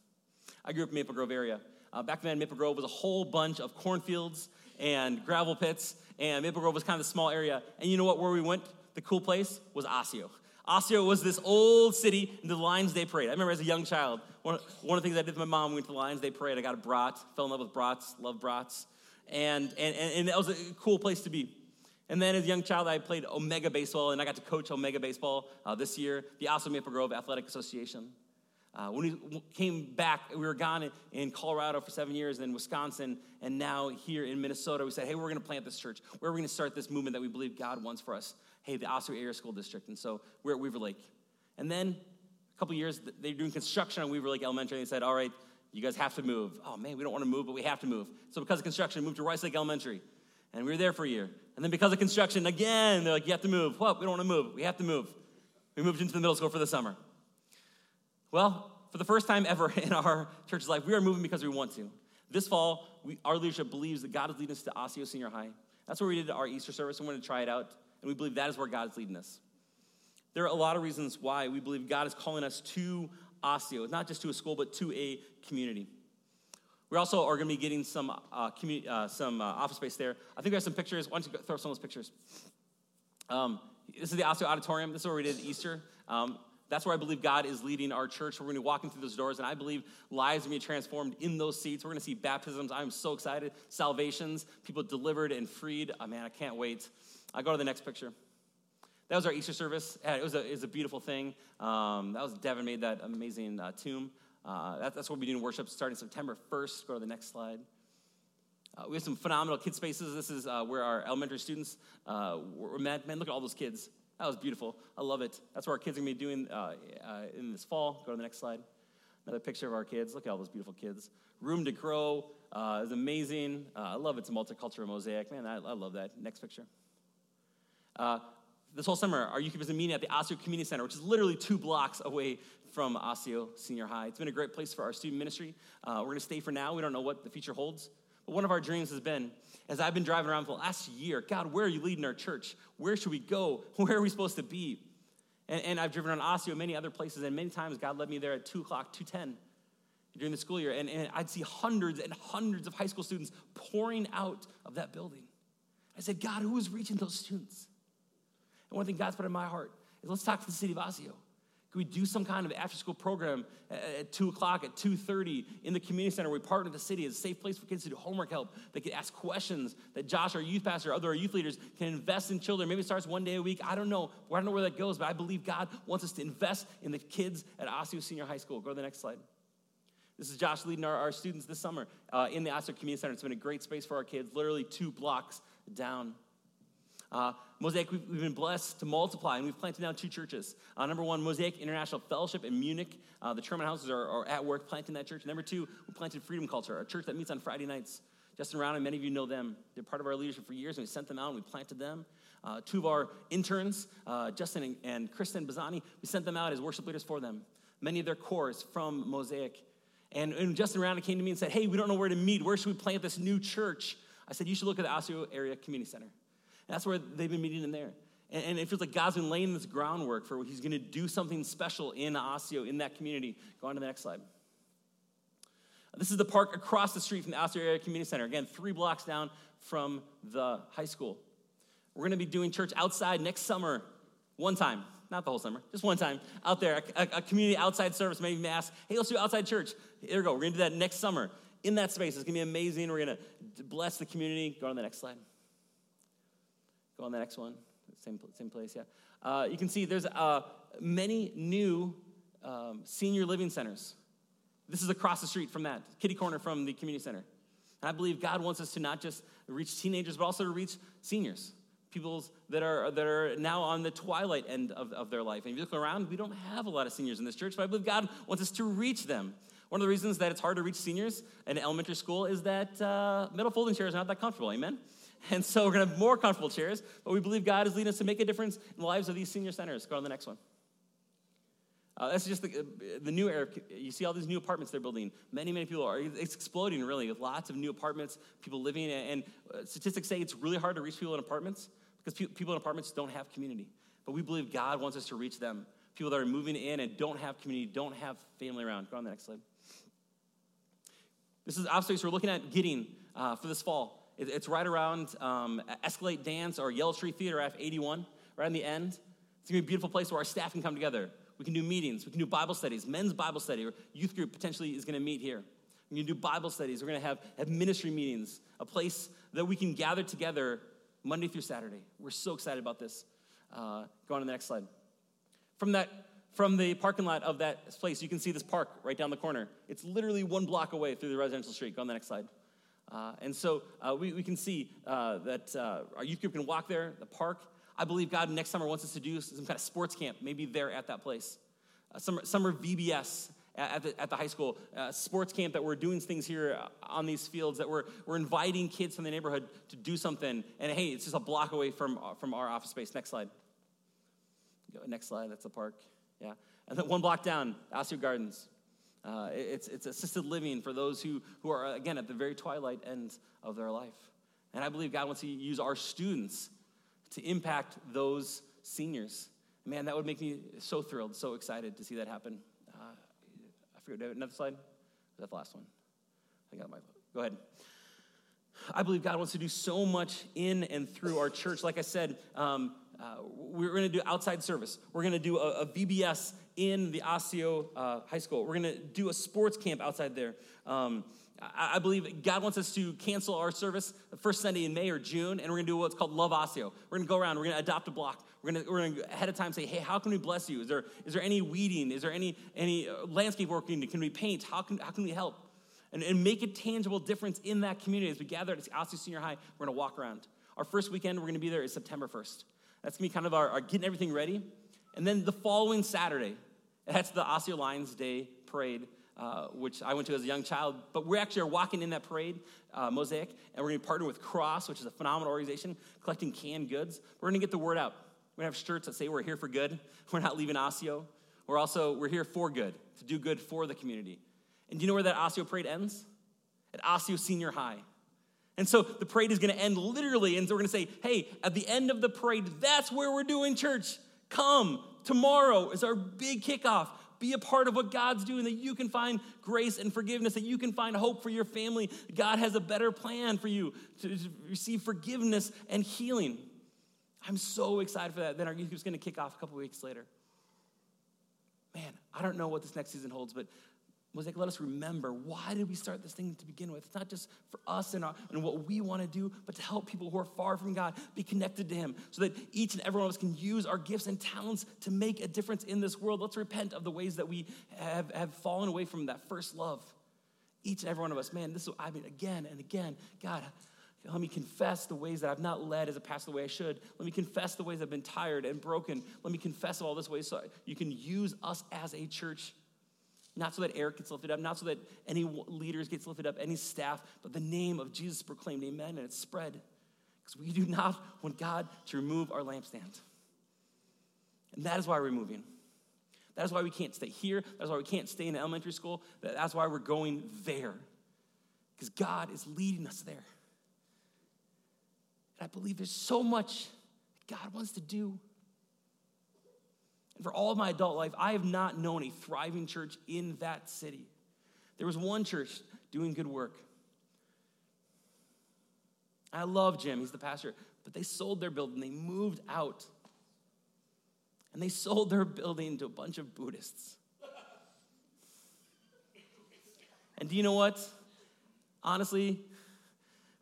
I grew up in Maple Grove area. Uh, back then, Maple Grove was a whole bunch of cornfields and gravel pits, and Maple Grove was kind of a small area. And you know what? Where we went, the cool place was Osseo. Osseo was this old city, and the Lions Day Parade. I remember as a young child, one, one of the things I did with my mom, we went to the Lions Day Parade. I got a brat, fell in love with brats, love brats. And, and, and that was a cool place to be. And then as a young child, I played Omega Baseball, and I got to coach Omega Baseball uh, this year, the Osseo Maple Grove Athletic Association. Uh, when we came back, we were gone in, in Colorado for seven years, then Wisconsin, and now here in Minnesota, we said, hey, we're going to plant this church. Where are we going to start this movement that we believe God wants for us? Hey, the Osseo Area School District. And so we're at Weaver Lake. And then a couple years, they're doing construction on Weaver Lake Elementary. And they said, all right, you guys have to move. Oh, man, we don't want to move, but we have to move. So because of construction, we moved to Rice Lake Elementary. And we were there for a year. And then because of construction, again, they're like, you have to move. What? We don't want to move. We have to move. We moved into the middle school for the summer. Well, for the first time ever *laughs* in our church's life, we are moving because we want to. This fall, we, our leadership believes that God is leading us to Osseo Senior High. That's where we did our Easter service. We wanted to try it out and we believe that is where God is leading us. There are a lot of reasons why we believe God is calling us to Osseo, not just to a school, but to a community. We also are going to be getting some, uh, uh, some uh, office space there. I think we have some pictures. Why don't you throw some of those pictures? Um, this is the Osseo Auditorium. This is where we did Easter. Um, that's where I believe God is leading our church. We're going to be walking through those doors, and I believe lives are going to be transformed in those seats. We're going to see baptisms. I'm so excited. Salvations, people delivered and freed. Oh, man, I can't wait. I go to the next picture. That was our Easter service. It was a, it was a beautiful thing. Um, that was Devin made that amazing uh, tomb. Uh, that, that's what we'll be doing worship starting September 1st. Go to the next slide. Uh, we have some phenomenal kid spaces. This is uh, where our elementary students uh, were met. Man, look at all those kids. That was beautiful. I love it. That's what our kids are going to be doing uh, in this fall. Go to the next slide. Another picture of our kids. Look at all those beautiful kids. Room to grow uh, is amazing. I love it. It's a multicultural mosaic. Man, I, I love that. Next picture. Uh, this whole summer, our youth has been meeting at the Osseo Community Center, which is literally two blocks away from Osseo Senior High. It's been a great place for our student ministry. Uh, we're going to stay for now. We don't know what the future holds. But one of our dreams has been, as I've been driving around for the last year, God, where are you leading our church? Where should we go? *laughs* Where are we supposed to be? And, and I've driven around Osseo, and many other places, and many times God led me there at 2 o'clock, 2.10 during the school year. And, and I'd see hundreds and hundreds of high school students pouring out of that building. I said, God, who is reaching those students? And one thing God's put in my heart is let's talk to the city of Osseo. Could we do some kind of after-school program at 2 o'clock, at 2.30 in the community center? We partner with the city. It's a safe place for kids to do homework help. They can ask questions that Josh, our youth pastor, other youth leaders can invest in children. Maybe it starts one day a week. I don't know. I don't know where that goes, but I believe God wants us to invest in the kids at Osseo Senior High School. Go to the next slide. This is Josh leading our, our students this summer uh, in the Osseo Community Center. It's been a great space for our kids, literally two blocks down. Uh, Mosaic, we've, we've, been blessed to multiply, and we've planted now two churches. Uh, number one, Mosaic International Fellowship in Munich. Uh, the Truman houses are, are, at work planting that church. Number two, we planted Freedom Culture, a church that meets on Friday nights. Justin Round and many of you know them. They're part of our leadership for years, and we sent them out and we planted them. Uh, two of our interns, uh, Justin and, and Kristen Bazzani, we sent them out as worship leaders for them. Many of their cores from Mosaic. And, and Justin Round came to me and said, Hey, we don't know where to meet. Where should we plant this new church? I said, You should look at the Osseo Area Community Center. That's where they've been meeting in there. And, and it feels like God's been laying this groundwork for He's going to do something special in Osseo, in that community. Go on to the next slide. This is the park across the street from the Osseo Area Community Center. Again, three blocks down from the high school. We're going to be doing church outside next summer, one time not the whole summer, just one time out there, a, a, community outside service. Maybe ask, hey, let's do outside church. Here we go. We're going to do that next summer in that space. It's going to be amazing. We're going to bless the community. Go on to the next slide. Go on the next one. Same, same place, yeah. Uh, you can see there's uh, many new um, senior living centers. This is across the street from that, kitty corner from the community center. And I believe God wants us to not just reach teenagers, but also to reach seniors people that are, that are now on the twilight end of, of their life. And if you look around, we don't have a lot of seniors in this church, but I believe God wants us to reach them. One of the reasons that it's hard to reach seniors in elementary school is that uh, middle folding chairs are not that comfortable, amen? And so we're going to have more comfortable chairs, but we believe God is leading us to make a difference in the lives of these senior centers. Go on to the next one. Uh, that's just the, the new era. You see all these new apartments they're building. Many, many people are. It's exploding, really, with lots of new apartments, people living. And uh, statistics say it's really hard to reach people in apartments because people in apartments don't have community. But we believe God wants us to reach them. People that are moving in and don't have community, don't have family around. Go on the next slide. This is obviously we're looking at getting uh, for this fall. It, it's right around um, Escalate Dance or Yellow Tree Theater F 81, right on the end. It's gonna be a beautiful place where our staff can come together. We can do meetings, we can do Bible studies, men's Bible study, or youth group potentially is gonna meet here. We're gonna do Bible studies, we're gonna have, have ministry meetings, a place that we can gather together Monday through Saturday. We're so excited about this. Uh, go on to the next slide. From that, from the parking lot of that place, you can see this park right down the corner. It's literally one block away through the residential street. Go on the next slide. Uh, and so uh, we, we can see uh, that uh, our youth group can walk there, the park. I believe God next summer wants us to do some kind of sports camp, maybe there at that place. Uh, summer, summer VBS at the, at the high school. Uh, sports camp that we're doing things here on these fields that we're, we're inviting kids from the neighborhood to do something. And hey it's just a block away from, from our office space. Next slide. Next slide that's the park. Yeah. And then one block down Osseo Gardens uh, it's, it's assisted living for those who, who are again at the very twilight end of their life and i believe god wants to use our students to impact those seniors man that would make me so thrilled so excited to see that happen Uh, I forget, another slide? Is that the last one? I got my, go ahead. I believe God wants to do so much in and through our church. Like I said, um, uh, we're going to do outside service. We're going to do a, a, VBS in the Osseo uh, High School. We're going to do a sports camp outside there. Um, I, I, believe God wants us to cancel our service the first Sunday in May or June, and we're going to do what's called Love Osseo. We're going to go around. We're going to adopt a block. We're going to, we're to ahead of time say, hey, how can we bless you? Is there, is there any weeding? Is there any, any uh, landscape working? Can we paint? How can, how can we help? And, and make a tangible difference in that community. As we gather at Osseo Senior High, we're going to walk around. Our first weekend we're going to be there is September 1st. That's going to be kind of our, our getting everything ready. And then the following Saturday, that's the Osseo Lions Day parade. Uh, which I went to as a young child. But we actually are walking in that parade, uh, Mosaic, and we're going to partner with Cross, which is a phenomenal organization, collecting canned goods. We're going to get the word out. We're gonna have shirts that say we're here for good. *laughs* We're not leaving Osseo. We're also, we're here for good, to do good for the community. And do you know where that Osseo parade ends? At Osseo Senior High. And so the parade is gonna end literally, and so we're gonna say, hey, at the end of the parade, that's where we're doing church. Come, tomorrow is our big kickoff. Be a part of what God's doing, that you can find grace and forgiveness, that you can find hope for your family. God has a better plan for you to receive forgiveness and healing. I'm so excited for that. Then our youth group's going to kick off a couple weeks later. Man, I don't know what this next season holds, but Mosaic, let us remember why did we start this thing to begin with? It's not just for us and, our, and what we want to do, but to help people who are far from God be connected to Him so that each and every one of us can use our gifts and talents to make a difference in this world. Let's repent of the ways that we have, have fallen away from that first love. Each and every one of us, man, this is, I mean, again and again, God, let me confess the ways that I've not led as a pastor the way I should. Let me confess the ways I've been tired and broken. Let me confess all this ways so you can use us as a church not so that Eric gets lifted up, not so that any leaders gets lifted up, any staff, but the name of Jesus proclaimed, amen, and it's spread. Because we do not want God to remove our lampstand. And that is why we're moving. That is why we can't stay here. That's why we can't stay in elementary school. That's why we're going there. Because God is leading us there. And I believe there's so much God wants to do. And for all of my adult life, I have not known a thriving church in that city. There was one church doing good work. I love Jim, he's the pastor, but they sold their building, they moved out. And they sold their building to a bunch of Buddhists. And do you know what? Honestly,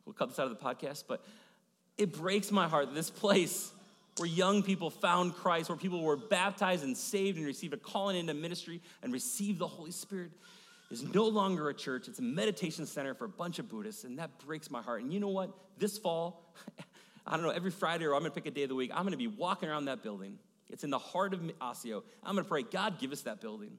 we'll cut this out of the podcast, but it breaks my heart that this place where young people found Christ, where people were baptized and saved and received a calling into ministry and received the Holy Spirit, is no longer a church. It's a meditation center for a bunch of Buddhists, and that breaks my heart. And you know what? This fall, *laughs* I don't know, every Friday or I'm gonna pick a day of the week, I'm gonna be walking around that building. It's in the heart of Osseo. I'm gonna pray, God, give us that building.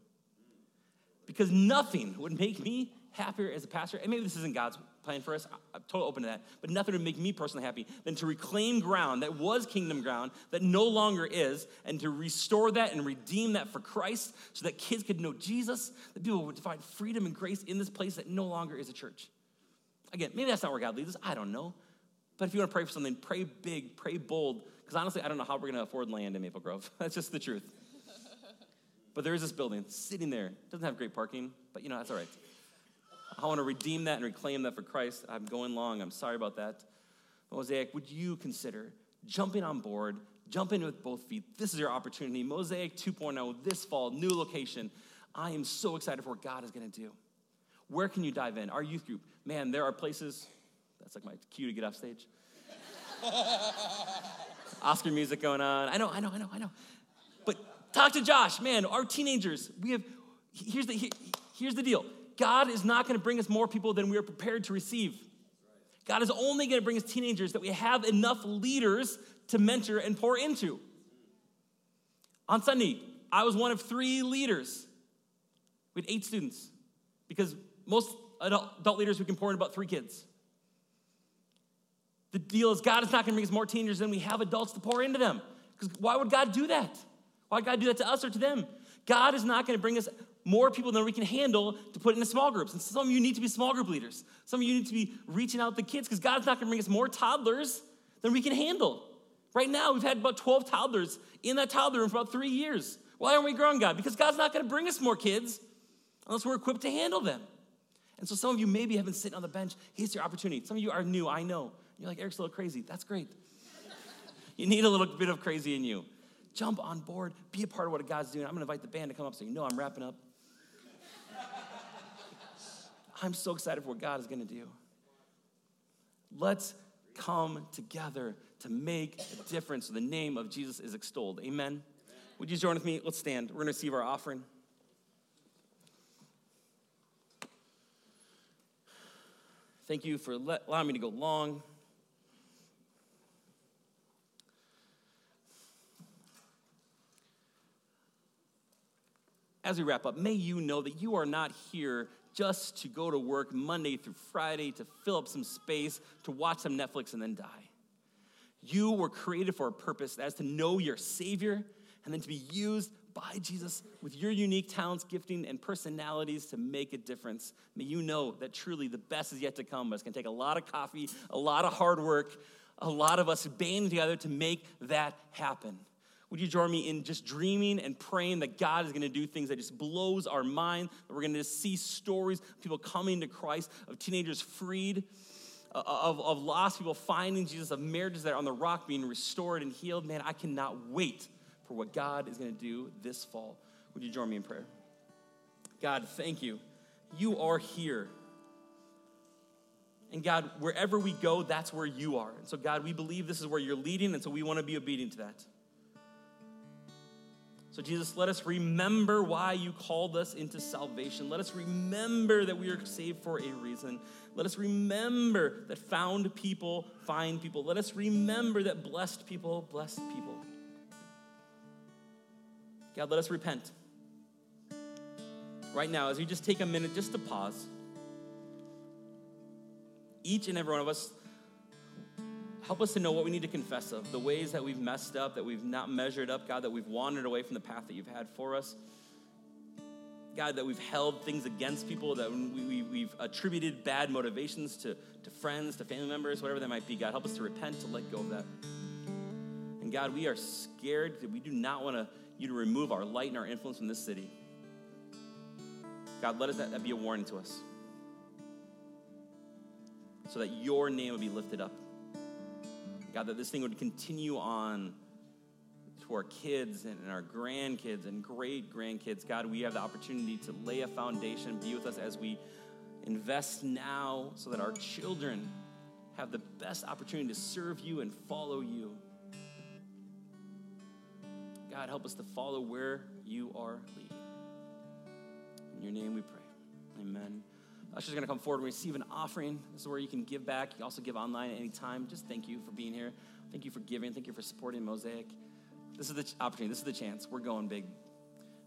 Because nothing would make me happier as a pastor, and maybe this isn't God's plan for us, I'm totally open to that, but nothing would make me personally happy than to reclaim ground that was kingdom ground that no longer is, and to restore that and redeem that for Christ so that kids could know Jesus, that people would find freedom and grace in this place that no longer is a church. Again, maybe that's not where God leads us, I don't know. But if you want to pray for something, pray big, pray bold, because honestly, I don't know how we're going to afford land in Maple Grove. *laughs* that's just the truth. But there is this building sitting there. Doesn't have great parking, but you know, that's all right. I want to redeem that and reclaim that for Christ. I'm going long. I'm sorry about that. Mosaic, would you consider jumping on board, jumping with both feet? This is your opportunity. Mosaic 2.0, this fall, new location. I am so excited for what God is going to do. Where can you dive in? Our youth group, man, there are places. That's like my cue to get off stage. *laughs* Oscar music going on. I know, I know, I know, I know. But talk to Josh, man. Our teenagers, we have. Here's the here, here's the deal. God is not going to bring us more people than we are prepared to receive. God is only going to bring us teenagers that we have enough leaders to mentor and pour into. On Sunday, I was one of three leaders. We had eight students because most adult, leaders we can pour in about three kids. The deal is God is not going to bring us more teenagers than we have adults to pour into them. Because why would God do that? Why would God do that to us or to them? God is not going to bring us more people than we can handle to put into small groups. And some of you need to be small group leaders. Some of you need to be reaching out to kids because God's not going to bring us more toddlers than we can handle. Right now, we've had about 12 toddlers in that toddler room for about three years. Why aren't we growing, God? Because God's not going to bring us more kids unless we're equipped to handle them. And so some of you maybe have been sitting on the bench. Here's your opportunity. Some of you are new, I know. You're like, Eric's a little crazy. That's great. *laughs* you need a little bit of crazy in you. Jump on board, be a part of what God's doing. I'm going to invite the band to come up so you know I'm wrapping up. I'm so excited for what God is going to do. Let's come together to make a difference the name of Jesus is extolled. Amen. Would you join with me? Let's stand. We're going to receive our offering. Thank you for allowing me to go long. As we wrap up, may you know that you are not here just to go to work Monday through Friday to fill up some space, to watch some Netflix, and then die. You were created for a purpose that is to know your Savior and then to be used by Jesus with your unique talents, gifting, and personalities to make a difference. May you know that truly the best is yet to come, but it's gonna take a lot of coffee, a lot of hard work, a lot of us banding together to make that happen. Would you join me in just dreaming and praying that God is going to do things that just blows our mind, that we're going to see stories of people coming to Christ, of teenagers freed, uh, of, of lost people finding Jesus, of marriages that are on the rock being restored and healed. Man, I cannot wait for what God is going to do this fall. Would you join me in prayer? God, thank you. You are here. And God, wherever we go, that's where you are. And so, God, we believe this is where you're leading, and so we want to be obedient to that. So, Jesus, let us remember why you called us into salvation. Let us remember that we are saved for a reason. Let us remember that found people find people. Let us remember that blessed people bless people. God, let us repent. Right now, as we just take a minute just to pause, each and every one of us, help us to know what we need to confess of, the ways that we've messed up, that we've not measured up, God, that we've wandered away from the path that you've had for us. God, that we've held things against people, that we, we, have attributed bad motivations to, to friends, to family members, whatever that might be. God, help us to repent, to let go of that. And God, we are scared that we do not want to, you to remove our light and our influence from this city. God, let us, that, that be a warning to us so that your name would be lifted up. God, that this thing would continue on to our kids and our grandkids and great grandkids. God, we have the opportunity to lay a foundation, be with us as we invest now so that our children have the best opportunity to serve you and follow you. God, help us to follow where you are leading. In your name we pray. Amen. Usher's going to come forward and receive an offering. This is where you can give back. You also give online at any time. Just thank you for being here. Thank you for giving. Thank you for supporting Mosaic. This is the opportunity. This is the chance. We're going big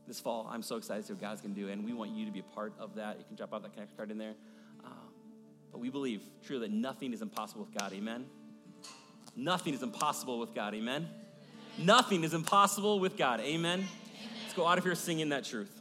this fall. I'm so excited to see what God's going to do, and we want you to be a part of that. You can drop out that connect card in there. Uh, but we believe truly that nothing is impossible with God. Amen. Nothing is impossible with God. Amen. Nothing is impossible with God. Amen. Amen. Let's go out of here singing that truth.